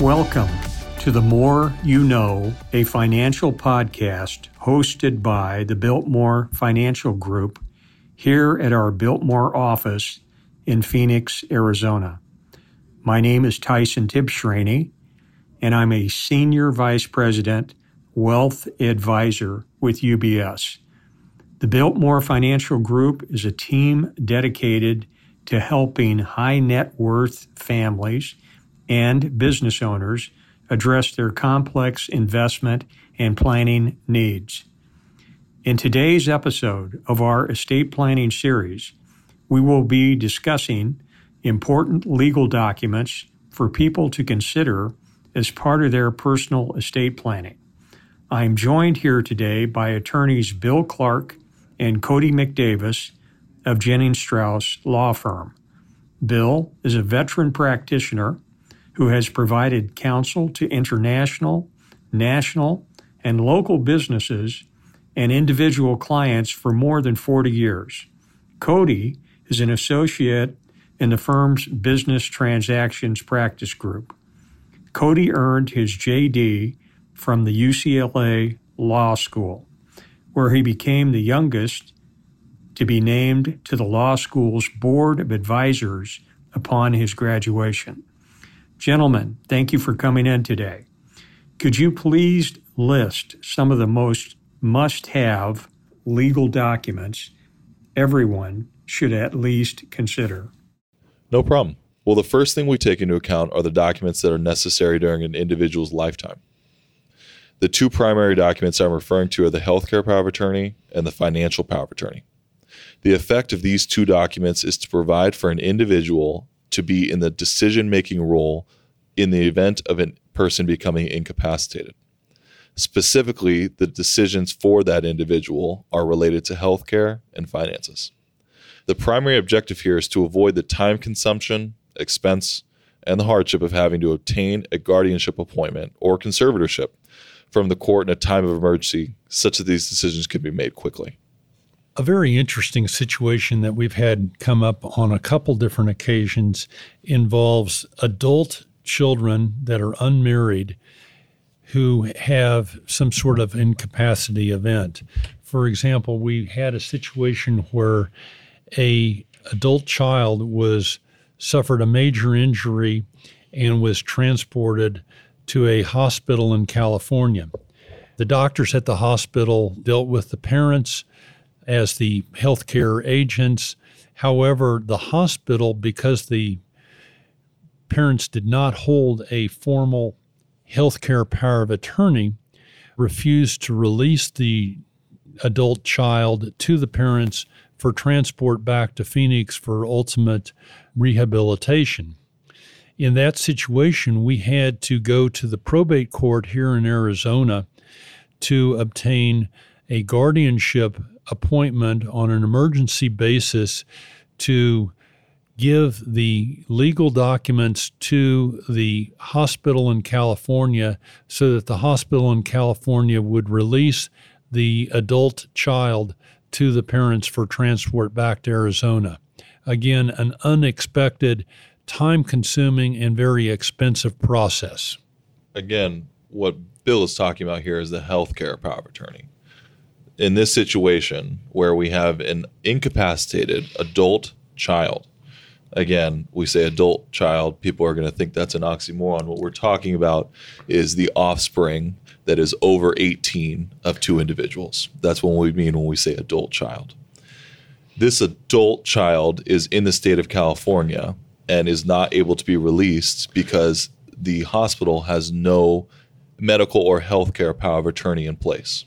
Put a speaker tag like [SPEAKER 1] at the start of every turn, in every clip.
[SPEAKER 1] Welcome to the More You Know, a financial podcast hosted by the Biltmore Financial Group here at our Biltmore office in Phoenix, Arizona. My name is Tyson Tibshraeny, and I'm a Senior Vice President, Wealth Advisor with UBS. The Biltmore Financial Group is a team dedicated to helping high net worth families and business owners address their complex investment and planning needs. In today's episode of our estate planning series, we will be discussing important legal documents for people to consider as part of their personal estate planning. I am joined here today by attorneys Bill Clark and Cody McDavis of Jennings Strouss Law Firm. Bill is a veteran practitioner who has provided counsel to international, national, and local businesses and individual clients for more than 40 years. Cody is an associate in the firm's business transactions practice group. Cody earned his JD from the UCLA Law School, where he became the youngest to be named to the law school's board of advisors upon his graduation. Gentlemen, thank you for coming in today. Could you please list some of the most must have legal documents everyone should at least consider?
[SPEAKER 2] No problem. Well, the first thing we take into account are the documents that are necessary during an individual's lifetime. The two primary documents I'm referring to are the healthcare power of attorney and the financial power of attorney. The effect of these two documents is to provide for an individual to be in the decision making role in the event of a person becoming incapacitated. Specifically, the decisions for that individual are related to healthcare and finances. The primary objective here is to avoid the time consumption, expense, and the hardship of having to obtain a guardianship appointment or conservatorship from the court in a time of emergency, such that these decisions can be made quickly
[SPEAKER 3] a very interesting situation that we've had come up on a couple different occasions involves adult children that are unmarried who have some sort of incapacity event. For example, we had a situation where a adult child was suffered a major injury and was transported to a hospital in California. The doctors at the hospital dealt with the parents as the healthcare agents. However, the hospital, because the parents did not hold a formal healthcare power of attorney, refused to release the adult child to the parents for transport back to Phoenix for ultimate rehabilitation. In that situation, we had to go to the probate court here in Arizona to obtain a guardianship appointment on an emergency basis to give the legal documents to the hospital in California so that the hospital in California would release the adult child to the parents for transport back to Arizona. Again, an unexpected, time consuming, and very expensive process.
[SPEAKER 2] Again, what Bill is talking about here is the healthcare power of attorney in this situation where we have an incapacitated adult child, again, we say adult child, people are going to think that's an oxymoron. What we're talking about is the offspring that is over 18 of two individuals. That's what we mean when we say adult child. This adult child is in the state of California and is not able to be released because the hospital has no medical or healthcare power of attorney in place.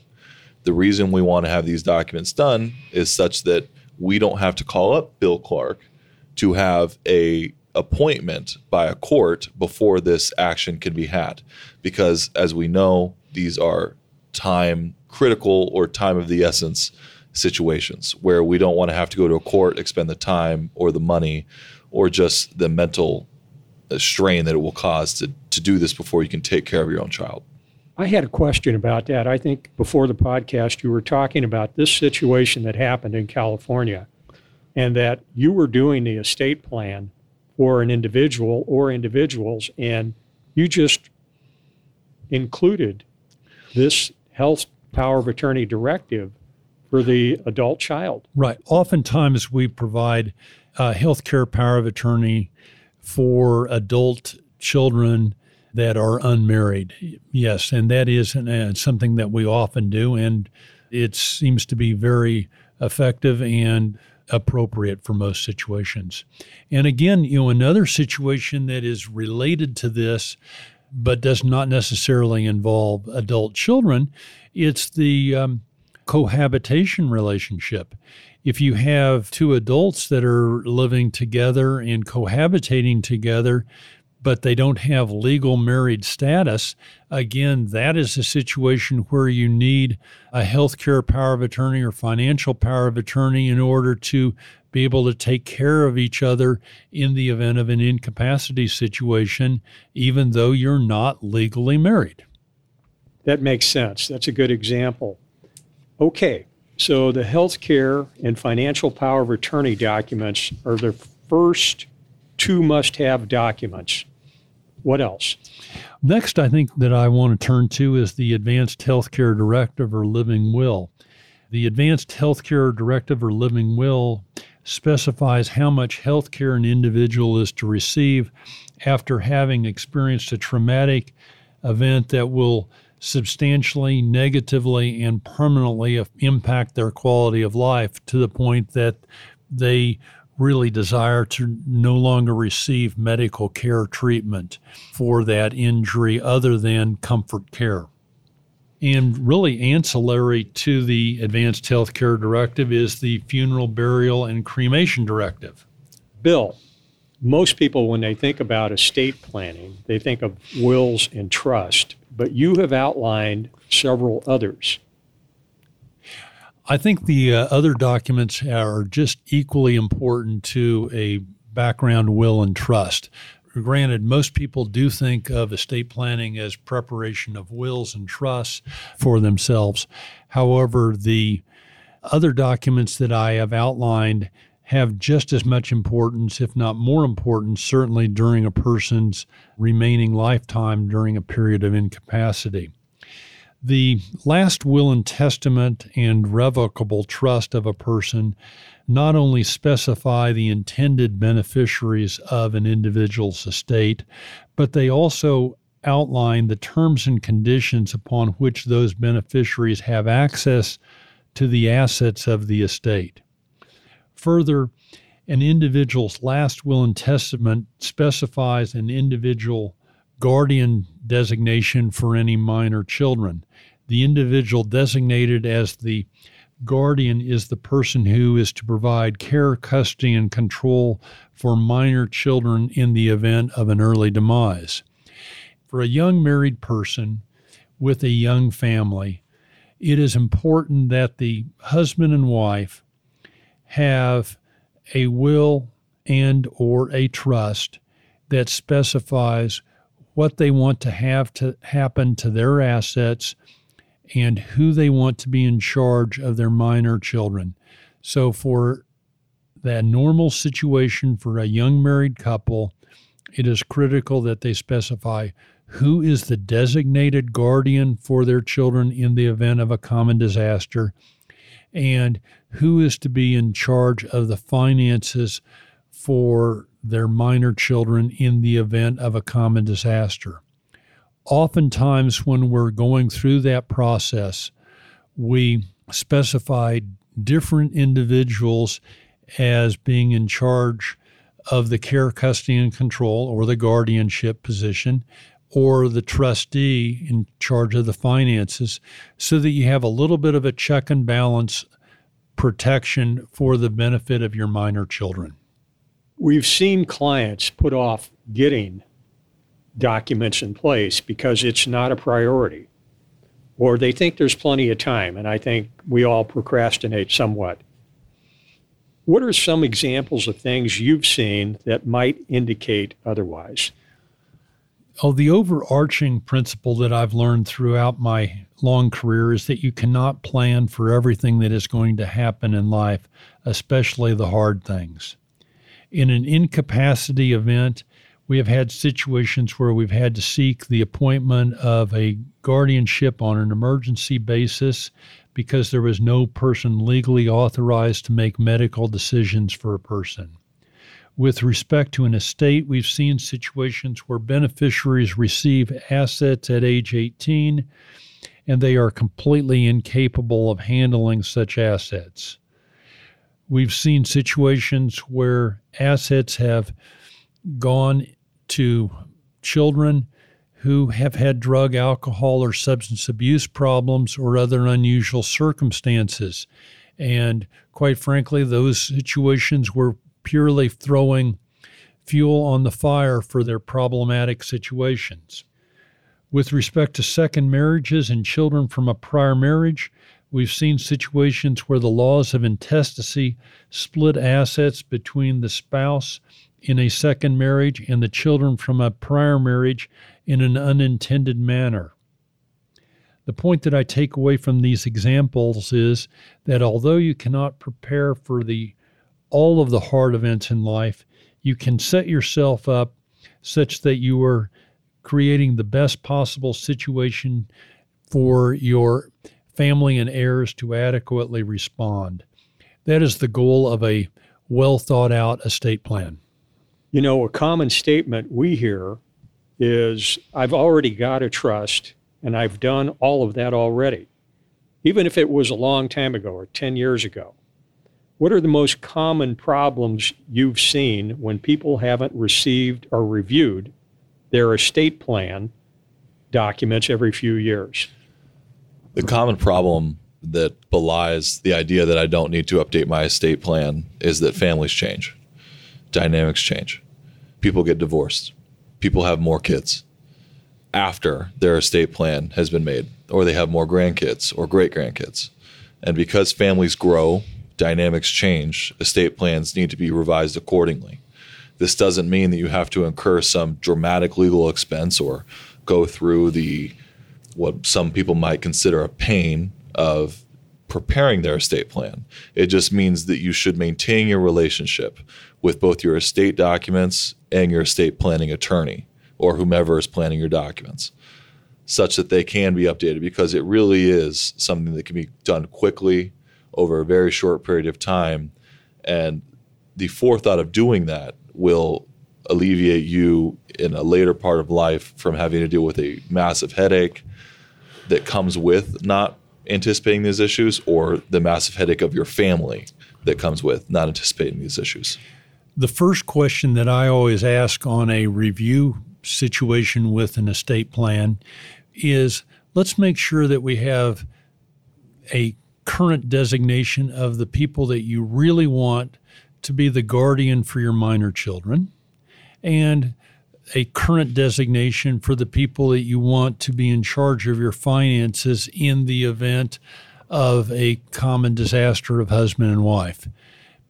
[SPEAKER 2] The reason we want to have these documents done is such that we don't have to call up Bill Clark to have a appointment by a court before this action can be had. Because as we know these are time critical or time of the essence situations where we don't want to have to go to a court expend the time or the money or just the mental uh, strain that it will cause to, to do this before you can take care of your own child
[SPEAKER 1] I had a question about that. I think before the podcast, you were talking about this situation that happened in California and that you were doing the estate plan for an individual or individuals, and You just included this health power of attorney directive for the adult child.
[SPEAKER 3] Right. Oftentimes we provide a healthcare power of attorney for adult children that are unmarried. Yes, and that is uh, something that we often do, and it seems to be very effective and appropriate for most situations. And again, you know, another situation that is related to this but does not necessarily involve adult children, it's the um, cohabitation relationship. If you have two adults that are living together and cohabitating together, but they don't have legal married status, again, that is a situation where you need a healthcare power of attorney or financial power of attorney in order to be able to take care of each other in the event of an incapacity situation, even though you're not legally married.
[SPEAKER 1] That makes sense. That's a good example. Okay, so the healthcare and financial power of attorney documents are the first two must have documents. What else?
[SPEAKER 3] Next, I think that I want to turn to is the Advanced Healthcare Directive or Living Will. The Advanced Healthcare Directive or Living Will specifies how much health care an individual is to receive after having experienced a traumatic event that will substantially, negatively, and permanently impact their quality of life to the point that they really desire to no longer receive medical care treatment for that injury other than comfort care. And really, ancillary to the Advanced Healthcare Directive is the Funeral, Burial, and Cremation Directive.
[SPEAKER 1] Bill, most people, when they think about estate planning, they think of wills and trust, but you have outlined several others.
[SPEAKER 3] I think the uh, other documents are just equally important to a background will and trust granted, most people do think of estate planning as preparation of wills and trusts for themselves. However, the other documents that I have outlined have just as much importance, if not more importance, certainly during a person's remaining lifetime during a period of incapacity. The last will and testament and revocable trust of a person not only specify the intended beneficiaries of an individual's estate, but they also outline the terms and conditions upon which those beneficiaries have access to the assets of the estate. Further, an individual's last will and testament specifies an individual guardian designation for any minor children. The individual designated as the guardian is the person who is to provide care, custody, and control for minor children in the event of an early demise. For a young married person with a young family, it is important that the husband and wife have a will and or a trust that specifies what they want to have to happen to their assets and who they want to be in charge of their minor children. So, for that normal situation for a young married couple, it is critical that they specify who is the designated guardian for their children in the event of a common disaster and who is to be in charge of the finances for their minor children in the event of a common disaster oftentimes when we're going through that process, we specify different individuals as being in charge of the care, custody, and control or the guardianship position, or the trustee in charge of the finances, so that you have a little bit of a check and balance protection for the benefit of your minor children.
[SPEAKER 1] We've seen clients put off getting documents in place because it's not a priority. Or they think there's plenty of time, and I think we all procrastinate somewhat. What are some examples of things you've seen that might indicate otherwise?
[SPEAKER 3] Oh, the overarching principle that I've learned throughout my long career is that you cannot plan for everything that is going to happen in life, especially the hard things. In an incapacity event, We have had situations where we've had to seek the appointment of a guardianship on an emergency basis because there was no person legally authorized to make medical decisions for a person. With respect to an estate, we've seen situations where beneficiaries receive assets at age 18 and they are completely incapable of handling such assets. We've seen situations where assets have gone to children who have had drug, alcohol, or substance abuse problems or other unusual circumstances. And quite frankly, those situations were purely throwing fuel on the fire for their problematic situations. With respect to second marriages and children from a prior marriage, we've seen situations where the laws of intestacy split assets between the spouse in a second marriage and the children from a prior marriage in an unintended manner. The point that I take away from these examples is that although you cannot prepare for the all of the hard events in life, you can set yourself up such that you are creating the best possible situation for your family and heirs to adequately respond. That is the goal of a well thought out estate plan.
[SPEAKER 1] You know, a common statement we hear is I've already got a trust and I've done all of that already, even if it was a long time ago or 10 years ago. What are the most common problems you've seen when people haven't received or reviewed their estate plan documents every few years?
[SPEAKER 2] The common problem that belies the idea that I don't need to update my estate plan is that families change dynamics change. People get divorced. People have more kids after their estate plan has been made, or they have more grandkids or great grandkids. And because families grow, dynamics change, estate plans need to be revised accordingly. This doesn't mean that you have to incur some dramatic legal expense or go through the what some people might consider a pain of preparing their estate plan. It just means that you should maintain your relationship with both your estate documents and your estate planning attorney or whomever is planning your documents such that they can be updated because it really is something that can be done quickly over a very short period of time and the forethought of doing that will alleviate you in a later part of life from having to deal with a massive headache that comes with not anticipating these issues or the massive headache of your family that comes with not anticipating these issues?
[SPEAKER 3] The first question that I always ask on a review situation with an estate plan is let's make sure that we have a current designation of the people that you really want to be the guardian for your minor children and a current designation for the people that you want to be in charge of your finances in the event of a common disaster of husband and wife.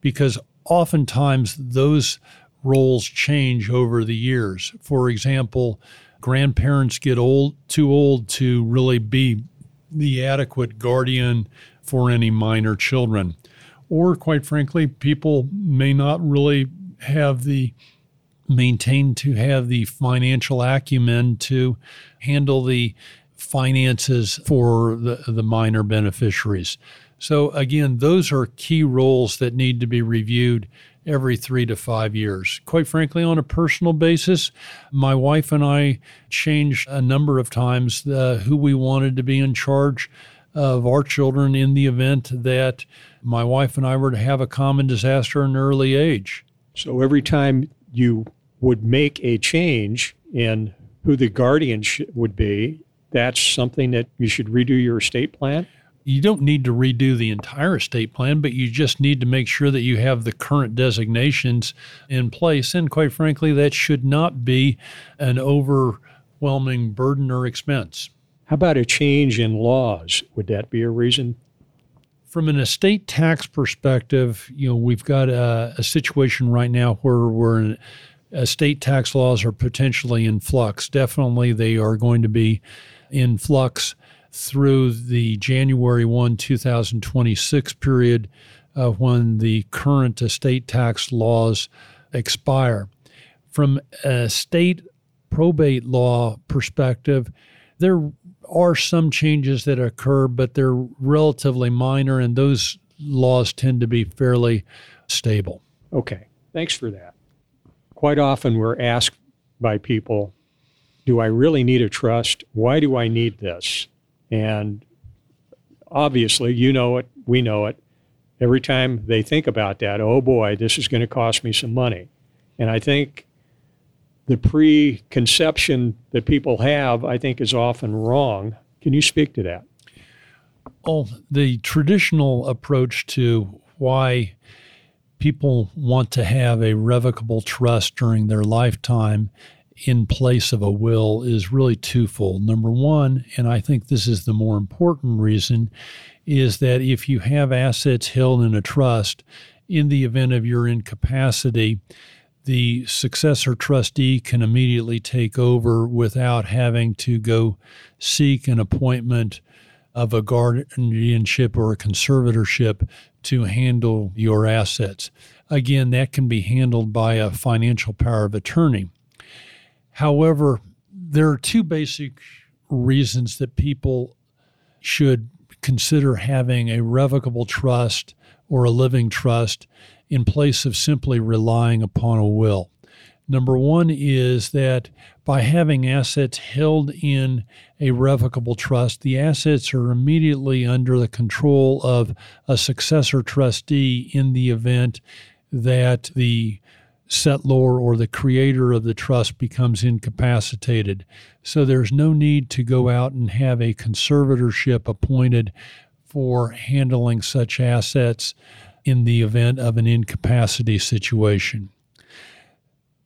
[SPEAKER 3] Because oftentimes those roles change over the years. For example, grandparents get old too old to really be the adequate guardian for any minor children. Or quite frankly, people may not really have the maintain to have the financial acumen to handle the finances for the, the minor beneficiaries. So, again, those are key roles that need to be reviewed every three to five years. Quite frankly, on a personal basis, my wife and I changed a number of times uh, who we wanted to be in charge of our children in the event that my wife and I were to have a common disaster in early age.
[SPEAKER 1] So every time you would make a change in who the guardian would be, that's something that you should redo your estate plan?
[SPEAKER 3] You don't need to redo the entire estate plan, but you just need to make sure that you have the current designations in place. And quite frankly, that should not be an overwhelming burden or expense.
[SPEAKER 1] How about a change in laws? Would that be a reason?
[SPEAKER 3] From an estate tax perspective, you know, we've got a, a situation right now where we're in estate tax laws are potentially in flux. Definitely, they are going to be in flux through the January 1, 2026 period uh, when the current estate tax laws expire. from a state probate law perspective, there are some changes that occur, but they're relatively minor, and those laws tend to be fairly stable.
[SPEAKER 1] Okay, thanks for that. Quite often we're asked by people, Do I really need a trust? Why do I need this? And obviously, you know it, we know it. Every time they think about that, oh boy, this is going to cost me some money. And I think the preconception that people have, I think, is often wrong. Can you speak to that?
[SPEAKER 3] Oh, the traditional approach to why people want to have a revocable trust during their lifetime in place of a will is really twofold. Number one, and I think this is the more important reason, is that if you have assets held in a trust, in the event of your incapacity, the successor trustee can immediately take over without having to go seek an appointment of a guardianship or a conservatorship to handle your assets. Again, that can be handled by a financial power of attorney. However, there are two basic reasons that people should consider having a revocable trust or a living trust in place of simply relying upon a will. Number one is that by having assets held in a revocable trust, the assets are immediately under the control of a successor trustee in the event that the settlor or the creator of the trust becomes incapacitated. So there's no need to go out and have a conservatorship appointed for handling such assets in the event of an incapacity situation.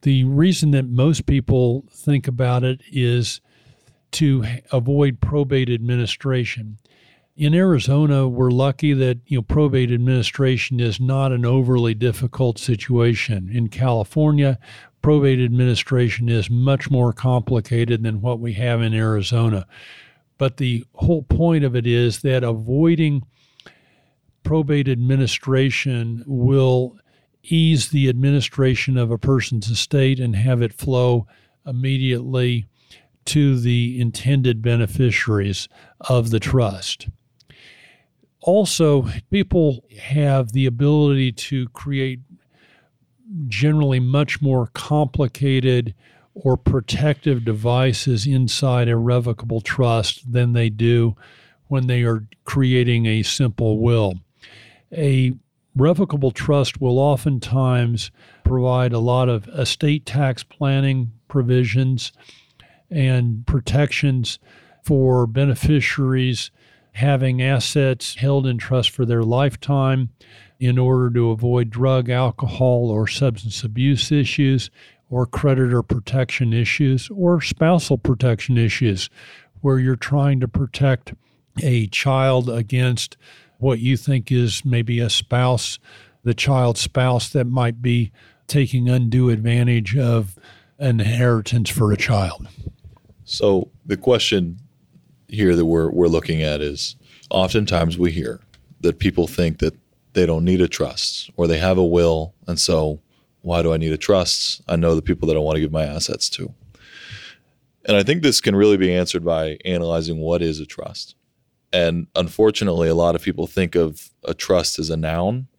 [SPEAKER 3] The reason that most people think about it is to avoid probate administration. In Arizona, we're lucky that you know probate administration is not an overly difficult situation. In California, probate administration is much more complicated than what we have in Arizona. But the whole point of it is that avoiding probate administration will ease the administration of a person's estate and have it flow immediately to the intended beneficiaries of the trust. Also, people have the ability to create generally much more complicated or protective devices inside a revocable trust than they do when they are creating a simple will a revocable trust will oftentimes provide a lot of estate tax planning provisions and protections for beneficiaries having assets held in trust for their lifetime in order to avoid drug, alcohol, or substance abuse issues, or creditor protection issues, or spousal protection issues, where you're trying to protect a child against what you think is maybe a spouse, the child's spouse that might be taking undue advantage of an inheritance for a child.
[SPEAKER 2] So the question here that we're we're looking at is oftentimes we hear that people think that they don't need a trust or they have a will and so why do I need a trust? I know the people that I want to give my assets to. And I think this can really be answered by analyzing what is a trust. And unfortunately, a lot of people think of a trust as a noun,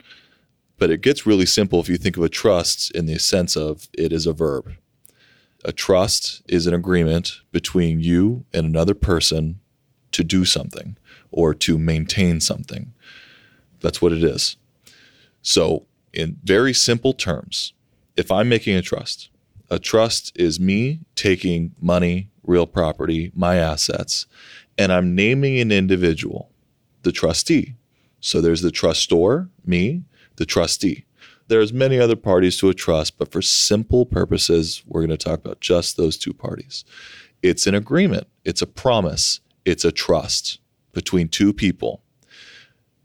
[SPEAKER 2] but it gets really simple if you think of a trust in the sense of it is a verb. A trust is an agreement between you and another person to do something or to maintain something. That's what it is. So, in very simple terms, if I'm making a trust, a trust is me taking money, real property, my assets, and I'm naming an individual, the trustee. So there's the trustor, me, the trustee. There's many other parties to a trust, but for simple purposes, we're going to talk about just those two parties. It's an agreement, it's a promise, it's a trust between two people.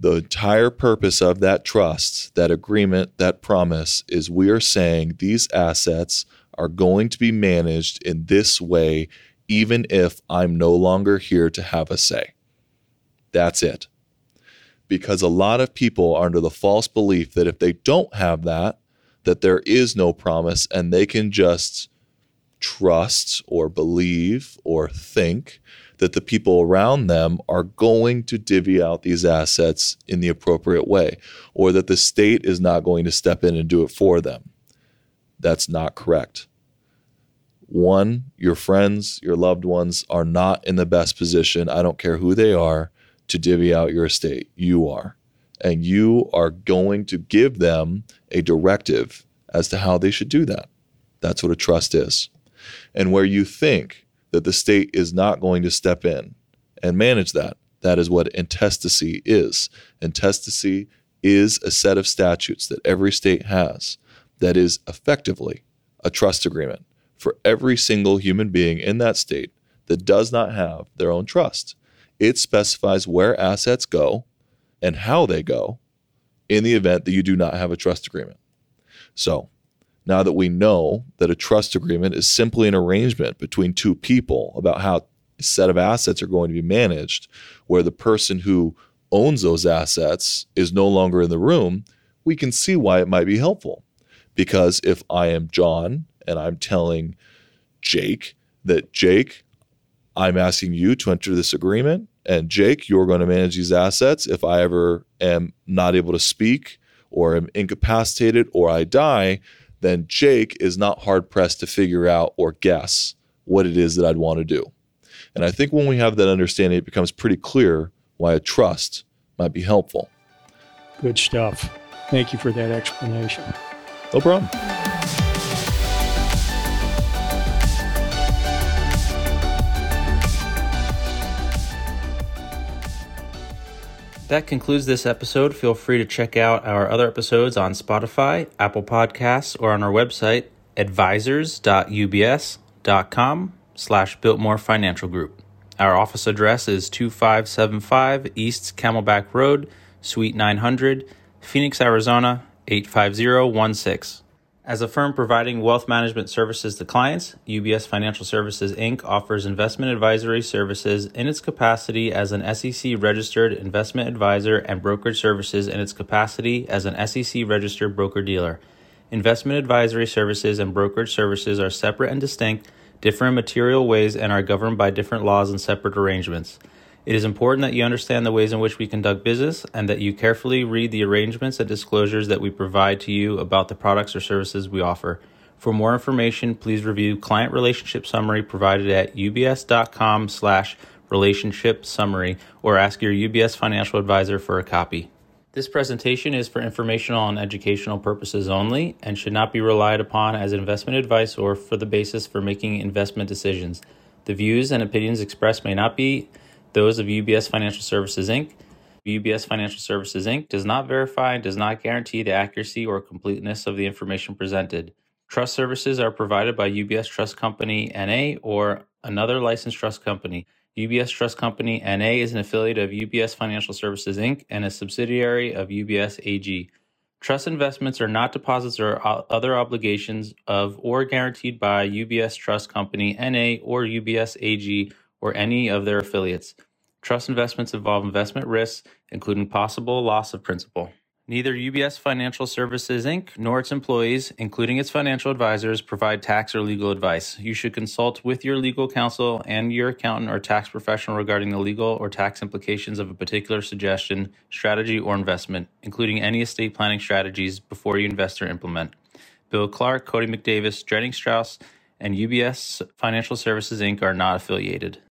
[SPEAKER 2] The entire purpose of that trust, that agreement, that promise is we are saying these assets are going to be managed in this way even if I'm no longer here to have a say. That's it. Because a lot of people are under the false belief that if they don't have that, that there is no promise and they can just trust or believe or think that the people around them are going to divvy out these assets in the appropriate way or that the state is not going to step in and do it for them. That's not correct. One, your friends, your loved ones are not in the best position, I don't care who they are, to divvy out your estate. You are. And you are going to give them a directive as to how they should do that. That's what a trust is. And where you think that the state is not going to step in and manage that, that is what intestacy is. Intestacy is a set of statutes that every state has that is effectively a trust agreement for every single human being in that state that does not have their own trust. It specifies where assets go and how they go in the event that you do not have a trust agreement. So, now that we know that a trust agreement is simply an arrangement between two people about how a set of assets are going to be managed, where the person who owns those assets is no longer in the room, we can see why it might be helpful. Because if I am John and I'm telling Jake that, Jake, I'm asking you to enter this agreement, and Jake, you're going to manage these assets. If I ever am not able to speak or am incapacitated or I die, then Jake is not hard pressed to figure out or guess what it is that I'd want to do. And I think when we have that understanding, it becomes pretty clear why a trust might be helpful.
[SPEAKER 1] Good stuff. Thank you for that explanation.
[SPEAKER 2] No problem.
[SPEAKER 4] That concludes this episode. Feel free to check out our other episodes on Spotify, Apple Podcasts, or on our website, advisors.ubs.com slash Biltmore Financial Group. Our office address is 2575 East Camelback Road, Suite 900, Phoenix, Arizona, 85016. As a firm providing wealth management services to clients, UBS Financial Services Inc. offers investment advisory services in its capacity as an SEC registered investment advisor and brokerage services in its capacity as an SEC registered broker dealer. Investment advisory services and brokerage services are separate and distinct, differ in material ways, and are governed by different laws and separate arrangements. It is important that you understand the ways in which we conduct business and that you carefully read the arrangements and disclosures that we provide to you about the products or services we offer. For more information, please review client relationship summary provided at ubs.com slash relationship summary or ask your UBS financial advisor for a copy. This presentation is for informational and educational purposes only and should not be relied upon as investment advice or for the basis for making investment decisions. The views and opinions expressed may not be those of UBS Financial Services Inc. UBS Financial Services Inc. does not verify and does not guarantee the accuracy or completeness of the information presented. Trust services are provided by UBS Trust Company NA or another licensed trust company. UBS Trust Company NA is an affiliate of UBS Financial Services Inc. and a subsidiary of UBS AG. Trust investments are not deposits or other obligations of or guaranteed by UBS Trust Company NA or UBS AG or any of their affiliates. Trust investments involve investment risks, including possible loss of principal. Neither UBS Financial Services Inc. nor its employees, including its financial advisors, provide tax or legal advice. You should consult with your legal counsel and your accountant or tax professional regarding the legal or tax implications of a particular suggestion, strategy, or investment, including any estate planning strategies before you invest or implement. Bill Clark, Cody McDavis, Jennings Strouss, and UBS Financial Services Inc. are not affiliated.